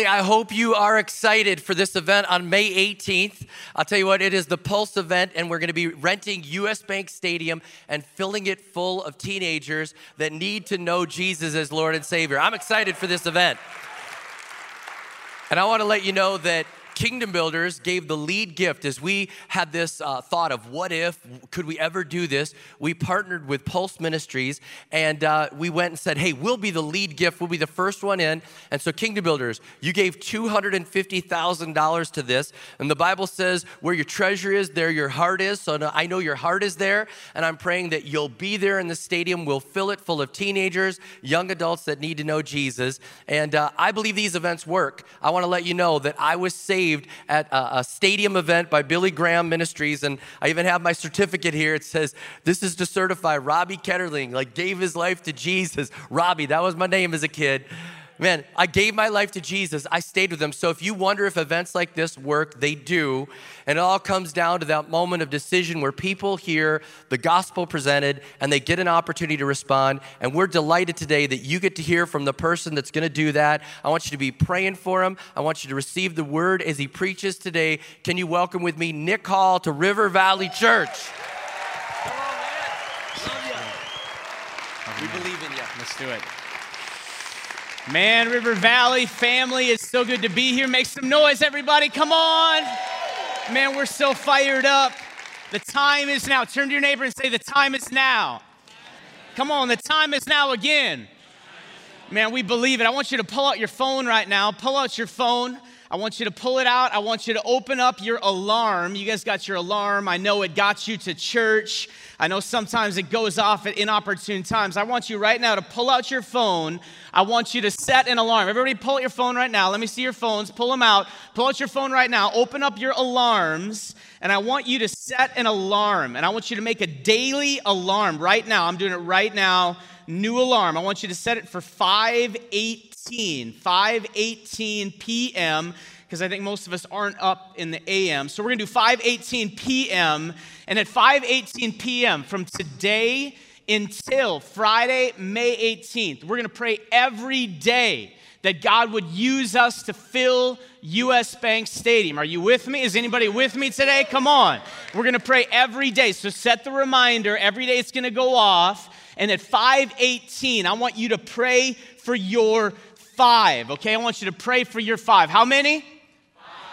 Valley, I hope you are excited for this event on May 18th. I'll tell you what, it is the Pulse event, and we're going to be renting US Bank Stadium and filling it full of teenagers that need to know Jesus as Lord and Savior. I'm excited for this event. And I want to let you know that Kingdom Builders gave the lead gift as we had this uh, thought of what if, could we ever do this? We partnered with Pulse Ministries and uh, we went and said, hey, we'll be the lead gift, we'll be the first one in. And so, Kingdom Builders, you gave $250,000 to this. And the Bible says, where your treasure is, there your heart is. So I know your heart is there. And I'm praying that you'll be there in the stadium. We'll fill it full of teenagers, young adults that need to know Jesus. And uh, I believe these events work. I want to let you know that I was saved received at a, a stadium event by Billy Graham Ministries. And I even have my certificate here. It says, This is to certify Robbie Ketterling, like gave his life to Jesus. Robbie, that was my name as a kid. Man, I gave my life to Jesus. I stayed with him. So if you wonder if events like this work, they do. And it all comes down to that moment of decision where people hear the gospel presented and they get an opportunity to respond. And we're delighted today that you get to hear from the person that's going to do that. I want you to be praying for him. I want you to receive the word as he preaches today. Can you welcome with me Nick Hall to River Valley Church? Come on, man. Love you. We believe in you. Let's do it. Man, River Valley family, it's so good to be here. Make some noise, everybody. Come on. Man, we're so fired up. The time is now. Turn to your neighbor and say, The time is now. Come on, the time is now again. Man, we believe it. I want you to pull out your phone right now. Pull out your phone. I want you to pull it out. I want you to open up your alarm. You guys got your alarm. I know it got you to church. I know sometimes it goes off at inopportune times. I want you right now to pull out your phone. I want you to set an alarm. Everybody, pull out your phone right now. Let me see your phones. Pull them out. Pull out your phone right now. Open up your alarms. And I want you to set an alarm. And I want you to make a daily alarm right now. I'm doing it right now. New alarm. I want you to set it for 5 8 5:18 p.m. because I think most of us aren't up in the a.m. So we're going to do 5:18 p.m. and at 5:18 p.m. from today until Friday, May 18th, we're going to pray every day that God would use us to fill US Bank Stadium. Are you with me? Is anybody with me today? Come on. We're going to pray every day. So set the reminder. Every day it's going to go off. And at 518, I want you to pray for your five, okay? I want you to pray for your five. How many?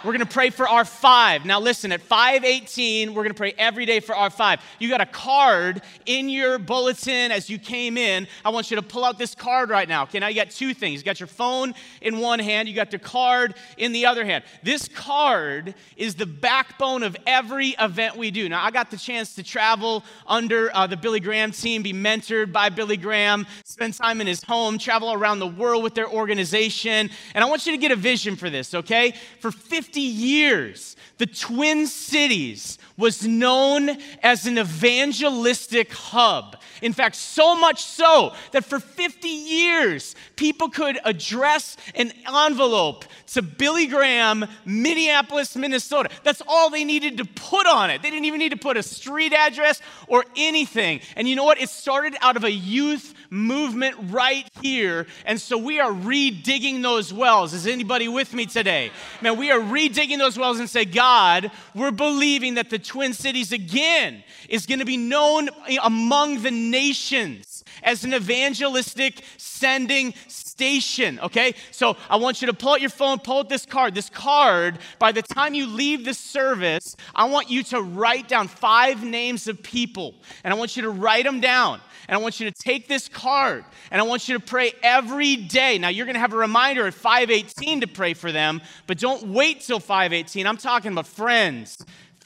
We're going to pray for our five. Now, listen, at 518, we're going to pray every day for our five. You got a card in your bulletin as you came in. I want you to pull out this card right now. Okay, now you got two things. You got your phone in one hand, you got the card in the other hand. This card is the backbone of every event we do. Now, I got the chance to travel under uh, the Billy Graham team, be mentored by Billy Graham, spend time in his home, travel around the world with their organization. And I want you to get a vision for this, okay? For 50 50 years, the Twin Cities was known as an evangelistic hub. In fact, so much so that for 50 years, people could address an envelope to Billy Graham, Minneapolis, Minnesota. That's all they needed to put on it. They didn't even need to put a street address or anything. And you know what? It started out of a youth movement right here. And so we are redigging those wells. Is anybody with me today? Man, we are redigging those wells and say, God, we're believing that the Twin Cities again is going to be known among the nations as an evangelistic sending station, okay? So I want you to pull out your phone, pull out this card. This card, by the time you leave this service, I want you to write down five names of people, and I want you to write them down. And I want you to take this card and I want you to pray every day. Now, you're to have a reminder at 518 to pray for them, but don't wait till 518. I'm talking about friends,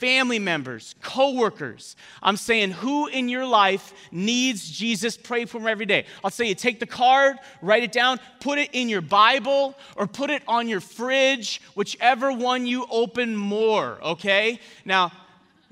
family members, coworkers. I'm saying who in your life needs Jesus? Pray for them every day. I'll say you take the card, write it down, put it in your Bible, or put it on your fridge, whichever one you open more, okay? Now,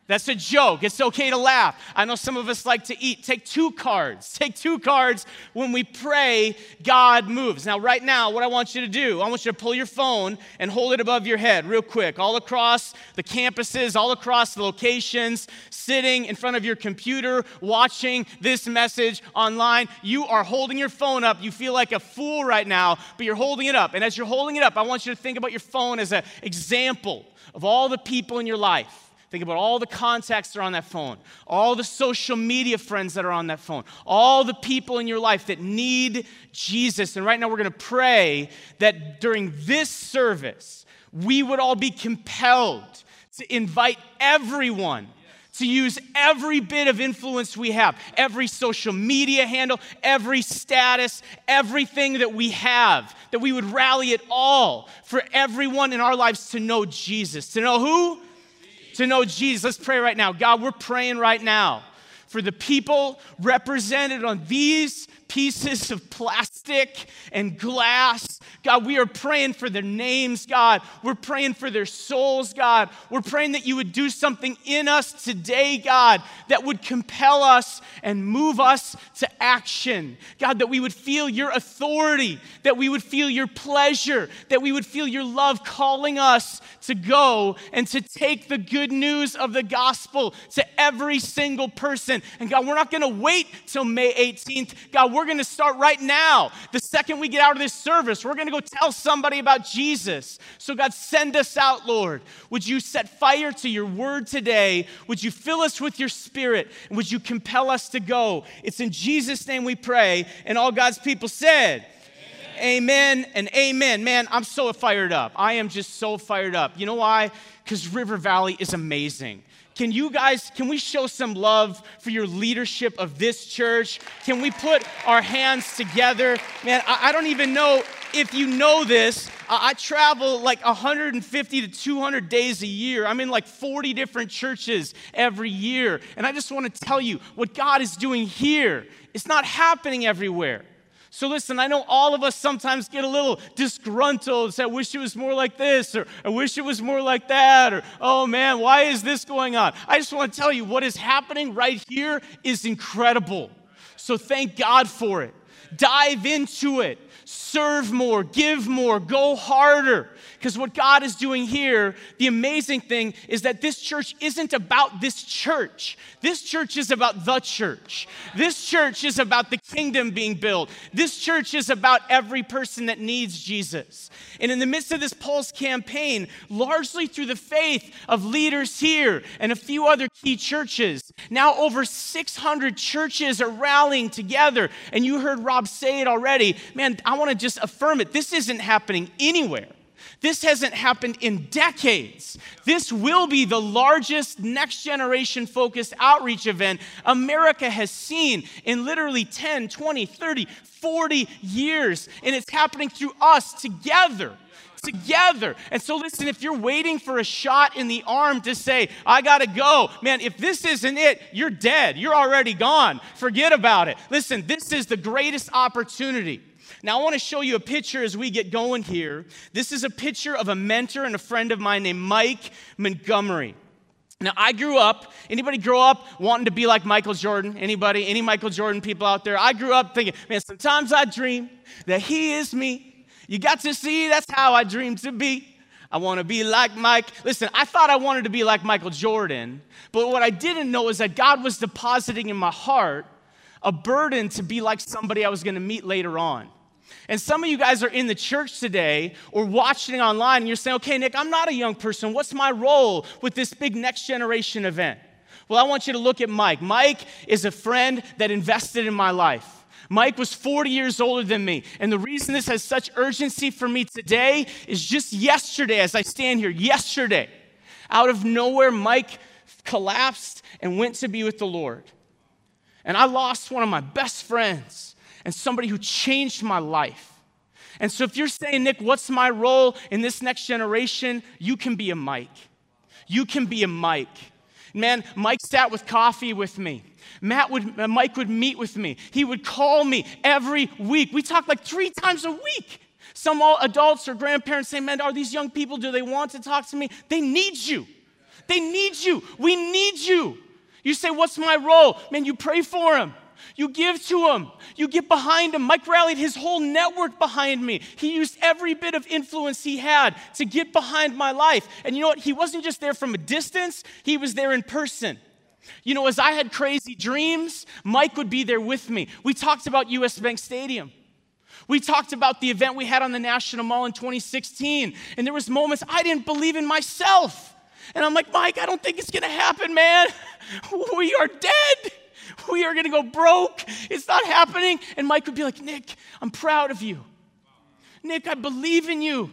That's a joke. It's okay to laugh. I know some of us like to eat. Take two cards. Take two cards when we pray, God moves. Now, right now, what I want you to do, I want you to pull your phone and hold it above your head real quick, all across the campuses, all across the locations, sitting in front of your computer, watching this message online. You are holding your phone up. You feel like a fool right now, but you're holding it up. And as you're holding it up, I want you to think about your phone as an example of all the people in your life Think about all the contacts that are on that phone, all the social media friends that are on that phone, all the people in your life that need Jesus. And right now, we're going to pray that during this service, we would all be compelled to invite everyone to use every bit of influence we have, every social media handle, every status, everything that we have, that we would rally it all for everyone in our lives to know Jesus. To know who? To know Jesus. Let's pray right now. God, we're praying right now for the people represented on these pieces of plastic and glass. God, we are praying for their names, God. We're praying for their souls, God. We're praying that you would do something in us today, God, that would compel us and move us to action. God, that we would feel your authority, that we would feel your pleasure, that we would feel your love calling us to go and to take the good news of the gospel to every single person. And God, we're not going to wait till May 18th. God, we're going to start right now. The second we get out of this service, we're going to go tell somebody about Jesus. So, God, send us out, Lord. Would you set fire to your word today? Would you fill us with your spirit? And would you compel us to go? It's in Jesus' name we pray. And all God's people said, Amen and amen. Man, I'm so fired up. I am just so fired up. You know why? Because River Valley is amazing. Can you guys, can we show some love for your leadership of this church? Can we put our hands together? Man, I, I don't even know if you know this. I, I travel like 150 to 200 days a year. I'm in like 40 different churches every year. And I just want to tell you what God is doing here, it's not happening everywhere. So listen, I know all of us sometimes get a little disgruntled, say, I wish it was more like this, or I wish it was more like that, or oh man, why is this going on? I just want to tell you what is happening right here is incredible. So thank God for it. Dive into it serve more, give more, go harder. Because what God is doing here, the amazing thing is that this church isn't about this church. This church is about the church. This church is about the kingdom being built. This church is about every person that needs Jesus. And in the midst of this Pulse campaign, largely through the faith of leaders here and a few other key churches, now over 600 churches are rallying together. And you heard Rob say it already. Man, I want to just affirm it. This isn't happening anywhere. This hasn't happened in decades. This will be the largest next generation focused outreach event America has seen in literally 10, 20, 30, 40 years. And it's happening through us together together. And so, listen, if you're waiting for a shot in the arm to say, I gotta go, man, if this isn't it, you're dead. You're already gone. Forget about it. Listen, this is the greatest opportunity now, I want to show you a picture as we get going here. This is a picture of a mentor and a friend of mine named Mike Montgomery. Now, I grew up, anybody grow up wanting to be like Michael Jordan? Anybody? Any Michael Jordan people out there? I grew up thinking, man, sometimes I dream that he is me. You got to see, that's how I dream to be. I want to be like Mike. Listen, I thought I wanted to be like Michael Jordan, but what I didn't know is that God was depositing in my heart a burden to be like somebody I was going to meet later on. And some of you guys are in the church today or watching online and you're saying, okay, Nick, I'm not a young person. What's my role with this big next generation event? Well, I want you to look at Mike. Mike is a friend that invested in my life. Mike was 40 years older than me. And the reason this has such urgency for me today is just yesterday, as I stand here, yesterday, out of nowhere, Mike collapsed and went to be with the Lord. And I lost one of my best friends and somebody who changed my life. And so, if you're saying, Nick, what's my role in this next generation? You can be a Mike. You can be a Mike. Man, Mike sat with coffee with me. Matt would, uh, Mike would meet with me. He would call me every week. We talked like three times a week. Some adults or grandparents say, Man, are these young people, do they want to talk to me? They need you. They need you. We need you. You say, What's my role? Man, you pray for them. You give to him. You get behind him. Mike rallied his whole network behind me. He used every bit of influence he had to get behind my life. And you know what? He wasn't just there from a distance, he was there in person. You know, as I had crazy dreams, Mike would be there with me. We talked about US Bank Stadium. We talked about the event we had on the National Mall in 2016, and there was moments I didn't believe in myself. And I'm like, Mike, I don't think it's gonna happen, man. We are dead. We are gonna go broke. It's not happening. And Mike would be like, Nick, I'm proud of you. Nick, I believe in you.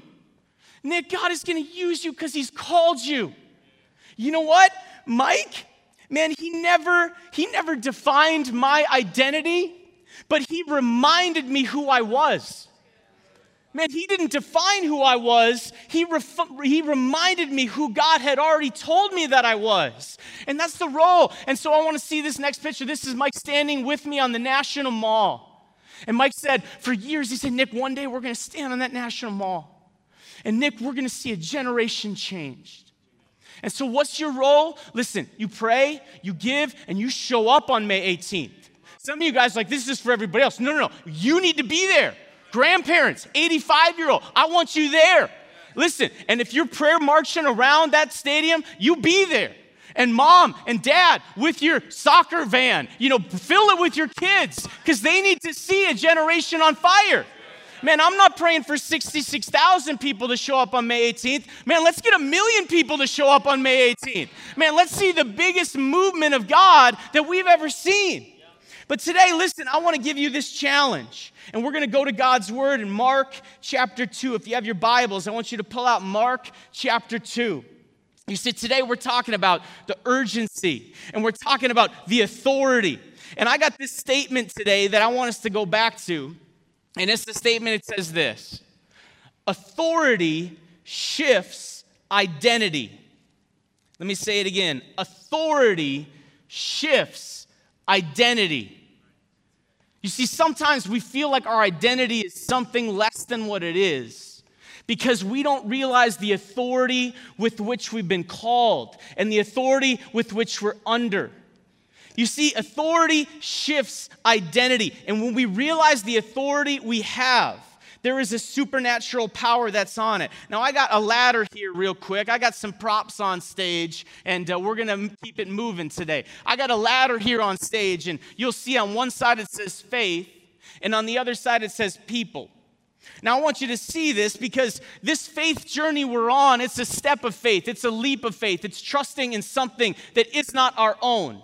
Nick, God is gonna use you because He's called you. You know what? Mike, man, he never, he never defined my identity, but he reminded me who I was. Man, he didn't define who I was. He, ref- he reminded me who God had already told me that I was. And that's the role. And so I want to see this next picture. This is Mike standing with me on the National Mall. And Mike said, for years, he said, Nick, one day we're going to stand on that National Mall. And Nick, we're going to see a generation changed. And so, what's your role? Listen, you pray, you give, and you show up on May 18th. Some of you guys like, this is for everybody else. No, no, no. You need to be there grandparents, 85 year old, I want you there. Listen, and if you're prayer marching around that stadium, you be there. And mom and dad with your soccer van, you know, fill it with your kids because they need to see a generation on fire. Man, I'm not praying for 66,000 people to show up on May 18th. Man, let's get a million people to show up on May 18th. Man, let's see the biggest movement of God that we've ever seen. But today, listen, I want to give you this challenge. And we're going to go to God's word in Mark chapter 2. If you have your Bibles, I want you to pull out Mark chapter 2. You see, today we're talking about the urgency and we're talking about the authority. And I got this statement today that I want us to go back to. And it's the statement, it says this Authority shifts identity. Let me say it again. Authority shifts identity. You see, sometimes we feel like our identity is something less than what it is because we don't realize the authority with which we've been called and the authority with which we're under. You see, authority shifts identity. And when we realize the authority we have, there is a supernatural power that's on it. Now, I got a ladder here, real quick. I got some props on stage, and uh, we're going to keep it moving today. I got a ladder here on stage, and you'll see on one side it says faith, and on the other side it says people. Now, I want you to see this because this faith journey we're on, it's a step of faith, it's a leap of faith, it's trusting in something that is not our own.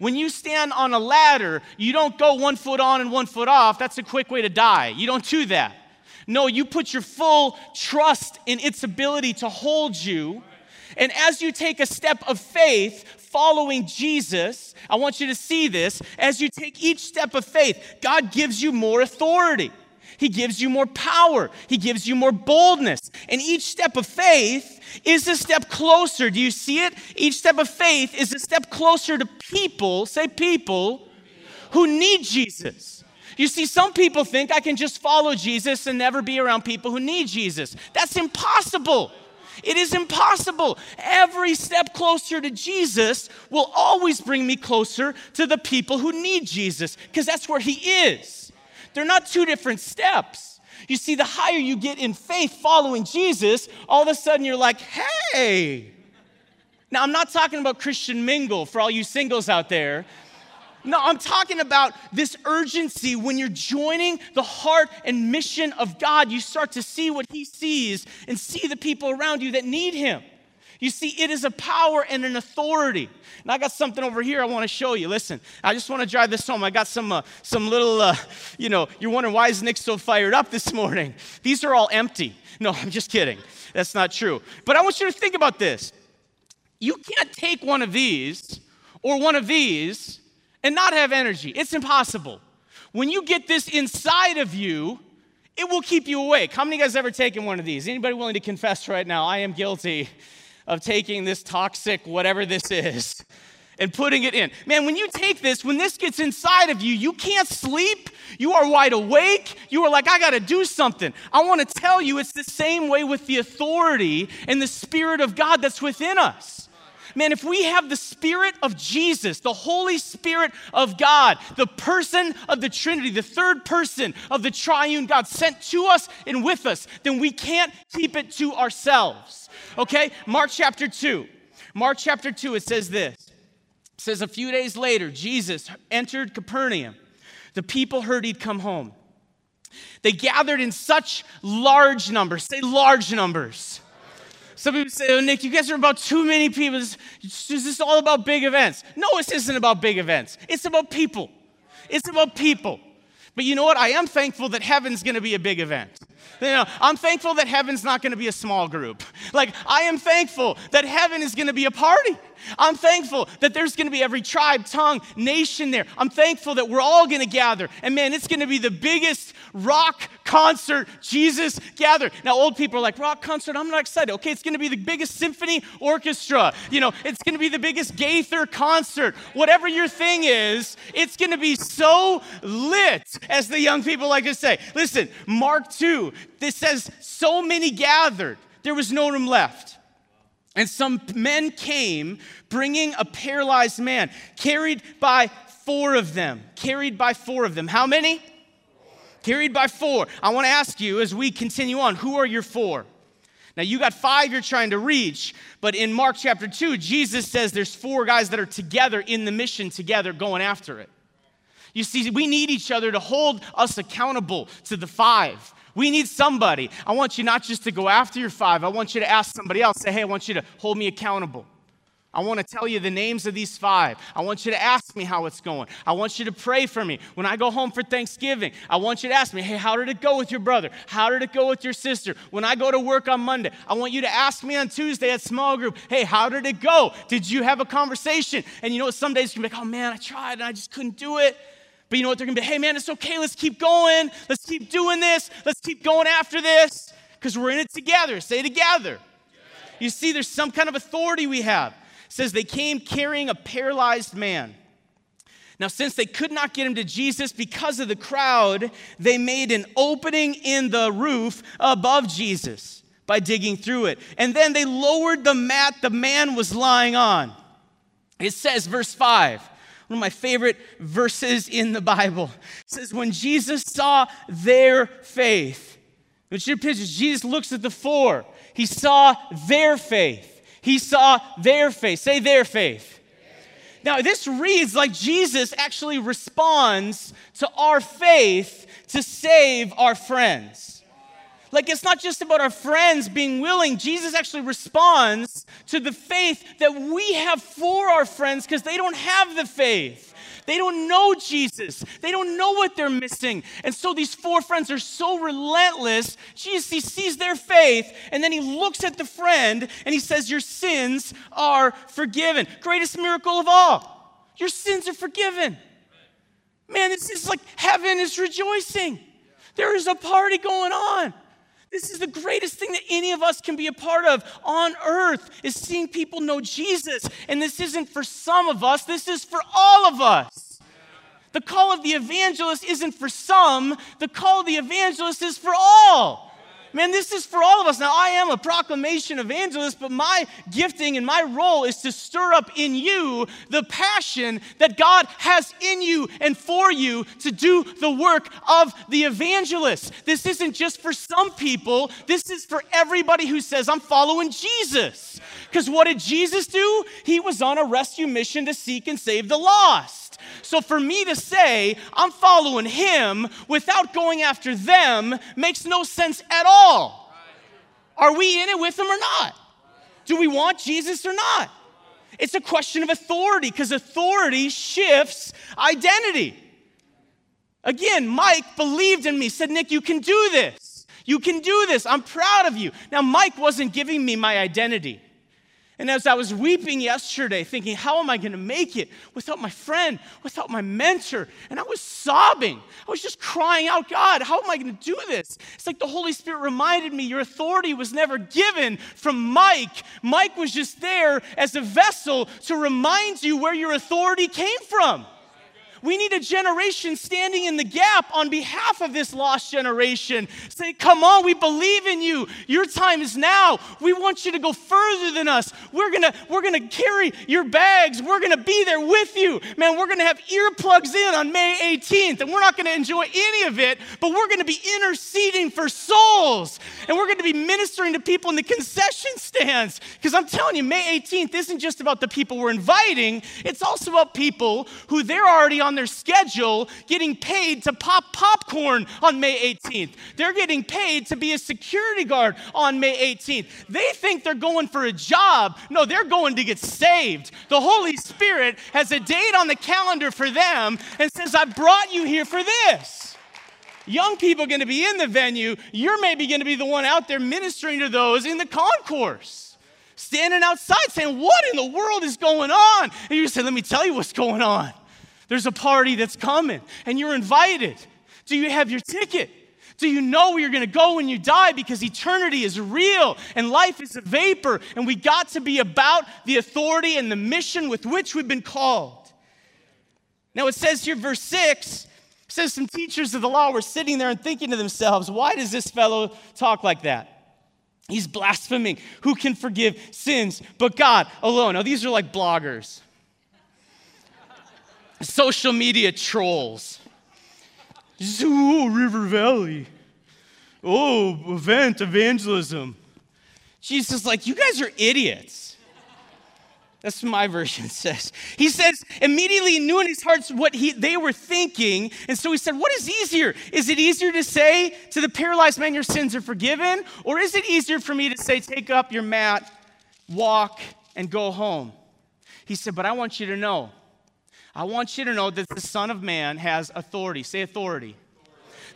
When you stand on a ladder, you don't go one foot on and one foot off. That's a quick way to die. You don't do that. No, you put your full trust in its ability to hold you. And as you take a step of faith following Jesus, I want you to see this. As you take each step of faith, God gives you more authority. He gives you more power. He gives you more boldness. And each step of faith is a step closer. Do you see it? Each step of faith is a step closer to people, say people, who need Jesus. You see, some people think I can just follow Jesus and never be around people who need Jesus. That's impossible. It is impossible. Every step closer to Jesus will always bring me closer to the people who need Jesus because that's where He is. They're not two different steps. You see, the higher you get in faith following Jesus, all of a sudden you're like, hey. Now, I'm not talking about Christian mingle for all you singles out there. No, I'm talking about this urgency when you're joining the heart and mission of God. You start to see what He sees and see the people around you that need Him. You see, it is a power and an authority. And I got something over here I want to show you. Listen, I just want to drive this home. I got some, uh, some little, uh, you know, you're wondering why is Nick so fired up this morning? These are all empty. No, I'm just kidding. That's not true. But I want you to think about this. You can't take one of these or one of these and not have energy. It's impossible. When you get this inside of you, it will keep you awake. How many of you guys ever taken one of these? Anybody willing to confess right now? I am guilty of taking this toxic, whatever this is, and putting it in. Man, when you take this, when this gets inside of you, you can't sleep. You are wide awake. You are like, I got to do something. I want to tell you, it's the same way with the authority and the Spirit of God that's within us. Man, if we have the Spirit of Jesus, the Holy Spirit of God, the person of the Trinity, the third person of the triune God sent to us and with us, then we can't keep it to ourselves. Okay? Mark chapter 2. Mark chapter 2, it says this. It says, A few days later, Jesus entered Capernaum. The people heard he'd come home. They gathered in such large numbers, say large numbers some people say, oh, Nick, you guys are about too many people. Is this all about big events? No, this isn't about big events. It's about people. It's about people. But you know what? I am thankful that heaven's going to be a big event. You know, I'm thankful that heaven's not going to be a small group. Like, I am thankful that heaven is going to be a party. I'm thankful that there's going to be every tribe, tongue, nation there. I'm thankful that we're all going to gather. And man, it's going to be the biggest rock concert Jesus gathered. Now, old people are like, rock concert, I'm not excited. Okay, it's going to be the biggest symphony orchestra. You know, it's going to be the biggest Gaither concert. Whatever your thing is, it's going to be so lit, as the young people like to say. Listen, Mark 2, this says, so many gathered, there was no room left. And some men came bringing a paralyzed man, carried by four of them. Carried by four of them. How many? Carried by four. I want to ask you as we continue on who are your four? Now, you got five you're trying to reach, but in Mark chapter 2, Jesus says there's four guys that are together in the mission together going after it. You see, we need each other to hold us accountable to the five. We need somebody. I want you not just to go after your five, I want you to ask somebody else, say, hey, I want you to hold me accountable. I want to tell you the names of these five. I want you to ask me how it's going. I want you to pray for me. When I go home for Thanksgiving, I want you to ask me, hey, how did it go with your brother? How did it go with your sister? When I go to work on Monday, I want you to ask me on Tuesday at small group, hey, how did it go? Did you have a conversation? And you know what? Some days you can be like, oh man, I tried and I just couldn't do it. But you know what? They're going to be, hey, man, it's okay. Let's keep going. Let's keep doing this. Let's keep going after this because we're in it together. Say together. You see, there's some kind of authority we have. It says they came carrying a paralyzed man. Now, since they could not get him to Jesus because of the crowd, they made an opening in the roof above Jesus by digging through it. And then they lowered the mat the man was lying on. It says, verse 5 one of my favorite verses in the Bible. It says, When Jesus saw their faith, which your pictures, Jesus looks at the four. He saw their faith. He saw their faith. Say their faith. Now, this reads like Jesus actually responds to our faith to save our friends. Like it's not just about our friends being willing. Jesus actually responds to the faith that we have for our friends because they don't have the faith. They don't know Jesus. They don't know what they're missing. And so these four friends are so relentless. Jesus, he sees their faith, and then he looks at the friend and he says, Your sins are forgiven. Greatest miracle of all. Your sins are forgiven. Man, this is like heaven is rejoicing. There is a party going on. This is the greatest thing that any of us can be a part of on earth is seeing people know Jesus. And this isn't for some of us, this is for all of us. The call of the evangelist isn't for some, the call of the evangelist is for all. Man, this is for all of us. Now, I am a proclamation evangelist, but my gifting and my role is to stir up in you the passion that God has in you and for you to do the work of the evangelist. This isn't just for some people, this is for everybody who says, I'm following Jesus. Because what did Jesus do? He was on a rescue mission to seek and save the lost. So for me to say I'm following him without going after them makes no sense at all. Are we in it with him or not? Do we want Jesus or not? It's a question of authority because authority shifts identity. Again, Mike believed in me, said, Nick, you can do this. You can do this. I'm proud of you. Now, Mike wasn't giving me my identity. And as I was weeping yesterday, thinking, how am I going to make it without my friend, without my mentor? And I was sobbing. I was just crying out, God, how am I going to do this? It's like the Holy Spirit reminded me your authority was never given from Mike. Mike was just there as a vessel to remind you where your authority came from. We need a generation standing in the gap on behalf of this lost generation. Say, come on, we believe in you. Your time is now. We want you to go further than us. We're gonna, we're gonna carry your bags. We're gonna be there with you. Man, we're gonna have earplugs in on May 18th, and we're not gonna enjoy any of it, but we're gonna be interceding for souls. And we're gonna be ministering to people in the concession stands. Because I'm telling you, May 18th isn't just about the people we're inviting, it's also about people who they're already on their schedule getting paid to pop popcorn on May 18th. They're getting paid to be a security guard on May 18th. They think they're going for a job. No, they're going to get saved. The Holy Spirit has a date on the calendar for them and says, I brought you here for this. Young people are going to be in the venue. You're maybe going to be the one out there ministering to those in the concourse standing outside saying, What in the world is going on? And you say, Let me tell you what's going on. There's a party that's coming, and you're invited. Do you have your ticket? Do you know where you're going to go when you die? Because eternity is real and life is a vapor, and we got to be about the authority and the mission with which we've been called. Now it says here, verse 6 says some teachers of the law were sitting there and thinking to themselves, why does this fellow talk like that? He's blaspheming. Who can forgive sins but God alone? Now, these are like bloggers, social media trolls. Zoo River Valley. Oh, event, evangelism. Jesus, like, you guys are idiots. That's what my version says. He says, immediately knew in his heart what he, they were thinking. And so he said, What is easier? Is it easier to say to the paralyzed man, Your sins are forgiven? Or is it easier for me to say, Take up your mat, walk, and go home? He said, But I want you to know, I want you to know that the Son of Man has authority. Say authority.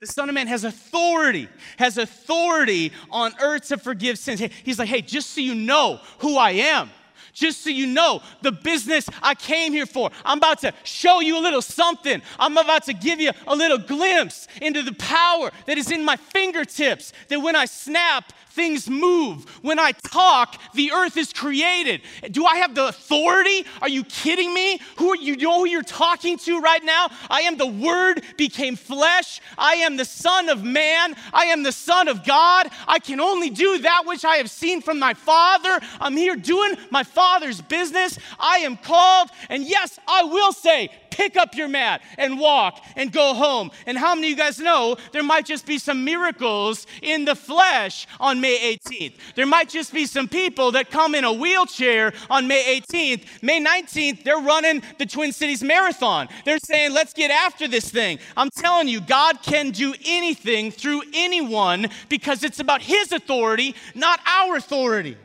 The Son of Man has authority, has authority on earth to forgive sins. He's like, hey, just so you know who I am just so you know the business I came here for. I'm about to show you a little something. I'm about to give you a little glimpse into the power that is in my fingertips. That when I snap, things move. When I talk, the earth is created. Do I have the authority? Are you kidding me? Who are you know who you're talking to right now? I am the word became flesh. I am the son of man. I am the son of God. I can only do that which I have seen from my father. I'm here doing my father's business. I am called and yes, I will say pick up your mat and walk and go home. And how many of you guys know there might just be some miracles in the flesh on May 18th? There might just be some people that come in a wheelchair on May 18th. May 19th, they're running the Twin Cities Marathon. They're saying, let's get after this thing. I'm telling you, God can do anything through anyone because it's about His authority, not our authority.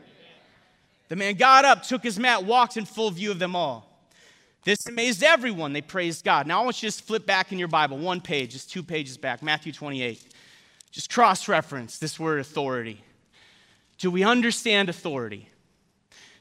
The man got up, took his mat, walked in full view of them all. This amazed everyone. They praised God. Now I want you to just flip back in your Bible, one page, just two pages back, Matthew 28. Just cross reference this word authority. Do we understand authority?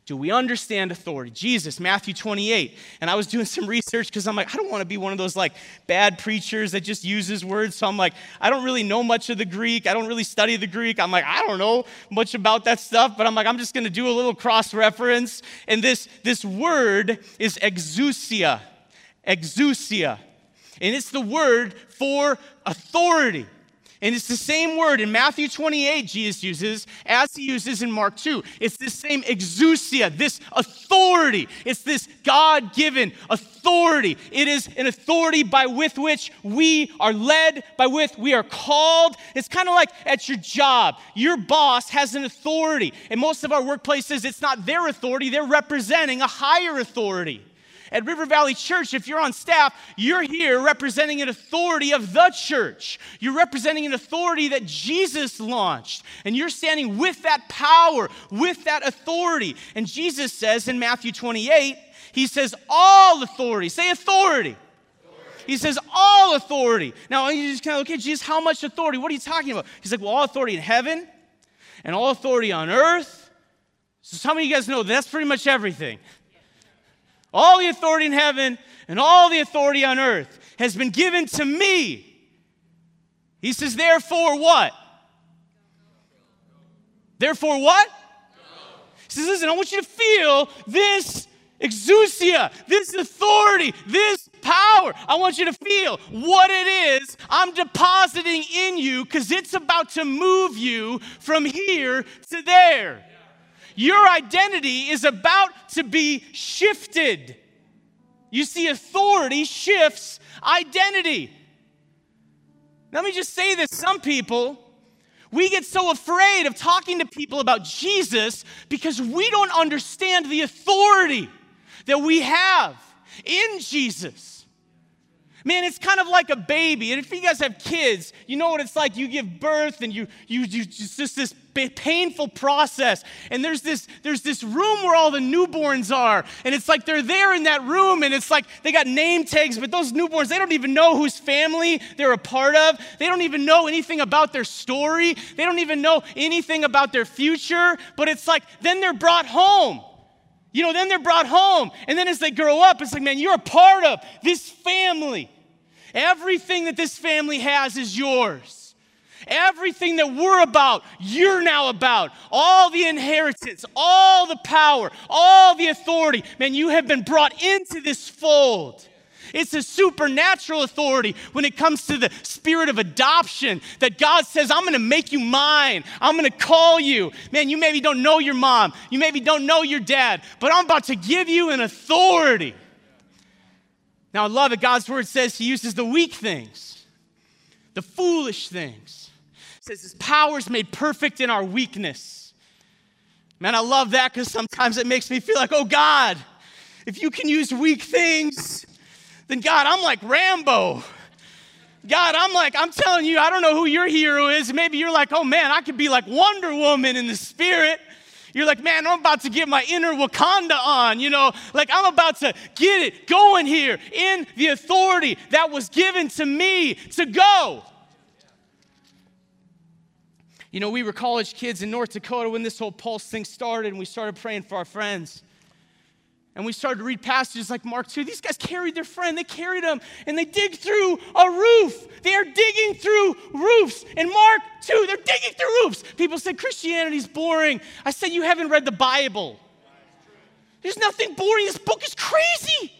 Do we understand authority? Jesus, Matthew 28. And I was doing some research because I'm like, I don't want to be one of those like bad preachers that just uses words. So I'm like, I don't really know much of the Greek. I don't really study the Greek. I'm like, I don't know much about that stuff, but I'm like, I'm just to do a little cross reference. And this, this word is exousia. Exousia. And it's the word for authority. And it's the same word in Matthew 28 Jesus uses as he uses in Mark 2. It's this same exousia, this authority. It's this God given authority. It is an authority by with which we are led, by which we are called. It's kind of like at your job. Your boss has an authority. In most of our workplaces, it's not their authority, they're representing a higher authority. At River Valley Church, if you're on staff, you're here representing an authority of the church. You're representing an authority that Jesus launched. And you're standing with that power, with that authority. And Jesus says in Matthew 28, He says, All authority, say authority. He says, all authority. Now, you just kind of, okay, Jesus, how much authority? What are you talking about? He's like, well, all authority in heaven and all authority on earth. So, some of you guys know that's pretty much everything. All the authority in heaven and all the authority on earth has been given to me. He says, therefore, what? Therefore, what? He says, listen, I want you to feel this exousia, this authority, this power. I want you to feel what it is I'm depositing in you because it's about to move you from here to there. Your identity is about to be shifted. You see, authority shifts identity. Let me just say this some people, we get so afraid of talking to people about Jesus because we don't understand the authority that we have in Jesus. Man, it's kind of like a baby. And if you guys have kids, you know what it's like. You give birth and you, you, you just this painful process. And there's this, there's this room where all the newborns are. And it's like they're there in that room and it's like they got name tags, but those newborns, they don't even know whose family they're a part of. They don't even know anything about their story. They don't even know anything about their future. But it's like then they're brought home. You know, then they're brought home. And then as they grow up, it's like, man, you're a part of this family. Everything that this family has is yours. Everything that we're about, you're now about. All the inheritance, all the power, all the authority. Man, you have been brought into this fold. It's a supernatural authority when it comes to the spirit of adoption that God says, I'm to make you mine. I'm to call you. Man, you maybe don't know your mom. You maybe don't know your dad, but I'm about to give you an authority. Now, I love it. God's word says He uses the weak things, the foolish things. It says His power is made perfect in our weakness. Man, I love that because sometimes it makes me feel like, oh God, if you can use weak things, then God, I'm like Rambo. God, I'm like, I'm telling you, I don't know who your hero is. Maybe you're like, oh man, I could be like Wonder Woman in the spirit. You're like, man, I'm about to get my inner Wakanda on, you know, like I'm about to get it going here in the authority that was given to me to go. You know, we were college kids in North Dakota when this whole pulse thing started, and we started praying for our friends. And we started to read passages like Mark 2. These guys carried their friend, they carried him, and they dig through a roof. They are digging through roofs. In Mark 2, they're digging through roofs. People said Christianity's boring. I said, You haven't read the Bible. There's nothing boring. This book is crazy.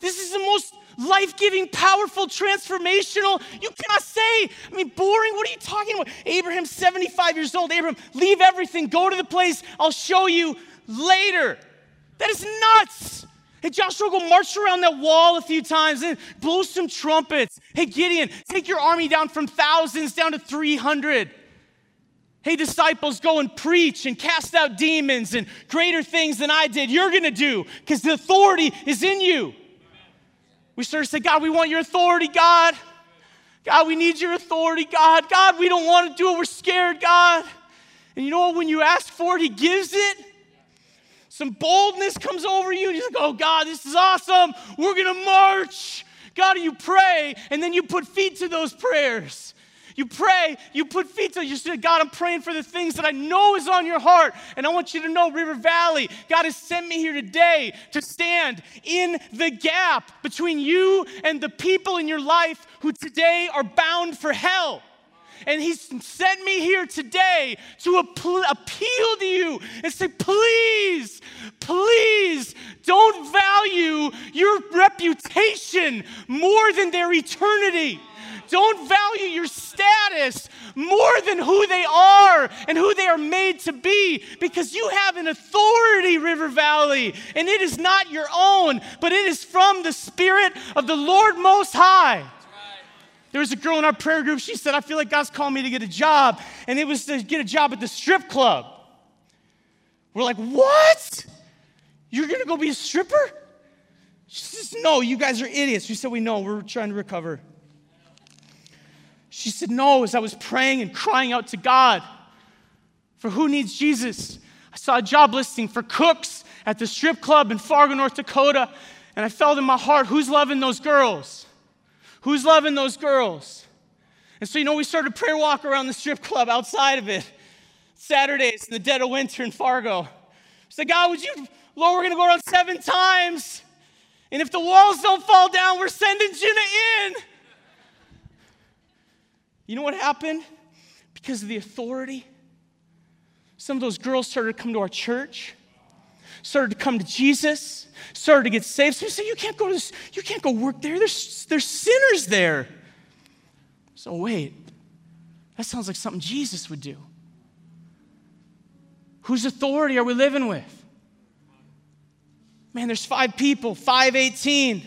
This is the most life giving, powerful, transformational. You cannot say, I mean, boring. What are you talking about? Abraham's 75 years old. Abraham, leave everything, go to the place I'll show you later. That is nuts. Hey, Joshua, go march around that wall a few times and blow some trumpets. Hey, Gideon, take your army down from thousands down to 300. Hey, disciples, go and preach and cast out demons and greater things than I did. You're going to do because the authority is in you. We start to say, God, we want your authority, God. God, we need your authority, God. God, we don't want to do it. We're scared, God. And you know what? When you ask for it, He gives it some boldness comes over you, and you like, oh God, this is awesome. We're gonna march. God, you pray, and then you put feet to those prayers. You pray, you put feet to you say, God, I'm praying for the things that I know is on your heart. And I want you to know, River Valley, God has sent me here today to stand in the gap between you and the people in your life who today are bound for hell. And He's sent me here today to appeal to you and say, please, please don't value your reputation more than their eternity. Don't value your status more than who they are and who they are made to be because you have an authority, River Valley, and it is not your own, but it is from the Spirit of the Lord Most High. There was a girl in our prayer group, she said, I feel like God's calling me to get a job, and it was to get a job at the strip club. We're like, What? You're gonna go be a stripper? She says, No, you guys are idiots. We said, We know, we're trying to recover. She said, No, as I was praying and crying out to God for who needs Jesus, I saw a job listing for cooks at the strip club in Fargo, North Dakota, and I felt in my heart, Who's loving those girls? Who's loving those girls? And so, you know, we started prayer walk around the strip club outside of it, Saturdays in the dead of winter in Fargo. I said, God, would you, Lord, we're going to go around seven times. And if the walls don't fall down, we're sending Jenna in. You know what happened? Because of the authority, some of those girls started to come to our church. Started to come to Jesus, started to get saved. So you say, you can't go to this, you can't go work there. There's, there's sinners there. So wait, that sounds like something Jesus would do. Whose authority are we living with? Man, there's five people, 518.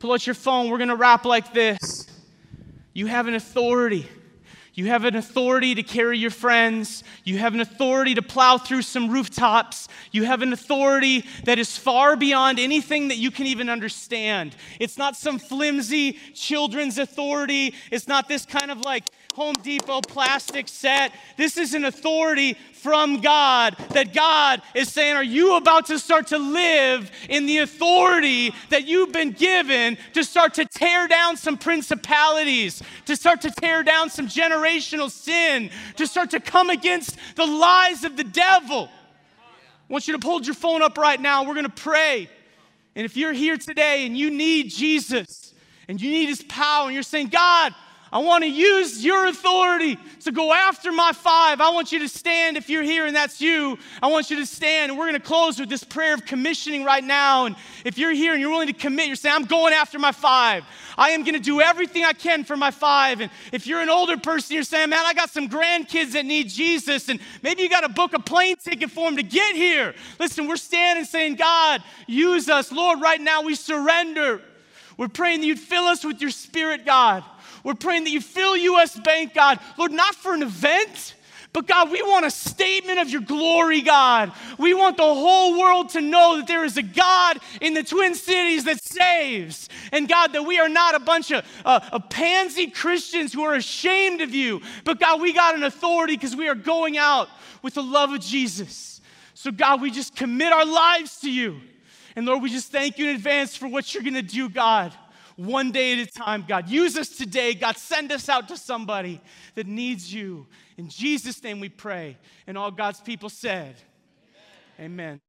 Pull out your phone. We're going to wrap like this. You have an authority. You have an authority to carry your friends. You have an authority to plow through some rooftops. You have an authority that is far beyond anything that you can even understand. It's not some flimsy children's authority. It's not this kind of like Home Depot plastic set. This is an authority from God that God is saying, Are you about to start to live in the authority that you've been given to start to tear down some principalities, to start to tear down some generational sin, to start to come against the lies of the devil? I want you to hold your phone up right now. We're going to pray. And if you're here today and you need Jesus and you need his power and you're saying, God, I want to use your authority to go after my five. I want you to stand if you're here and that's you. I want you to stand. And we're going to close with this prayer of commissioning right now. And if you're here and you're willing to commit, you're saying, I'm going after my five. I am going to do everything I can for my five. And if you're an older person, you're saying, man, I got some grandkids that need Jesus. And maybe you got to book a plane ticket for them to get here. Listen, we're standing saying, God, use us. Lord, right now we surrender. We're praying that you'd fill us with your spirit, God. We're praying that you fill US Bank, God. Lord, not for an event, but God, we want a statement of your glory, God. We want the whole world to know that there is a God in the Twin Cities that saves. And God, that we are not a bunch of, uh, of pansy Christians who are ashamed of you, but God, we got an authority because we are going out with the love of Jesus. So, God, we just commit our lives to you. And Lord, we just thank you in advance for what you're going to do, God one day at a time, God. Use us today, God. Send us out to somebody that needs you. In Jesus' name we pray. And all God's people said, Amen. Amen.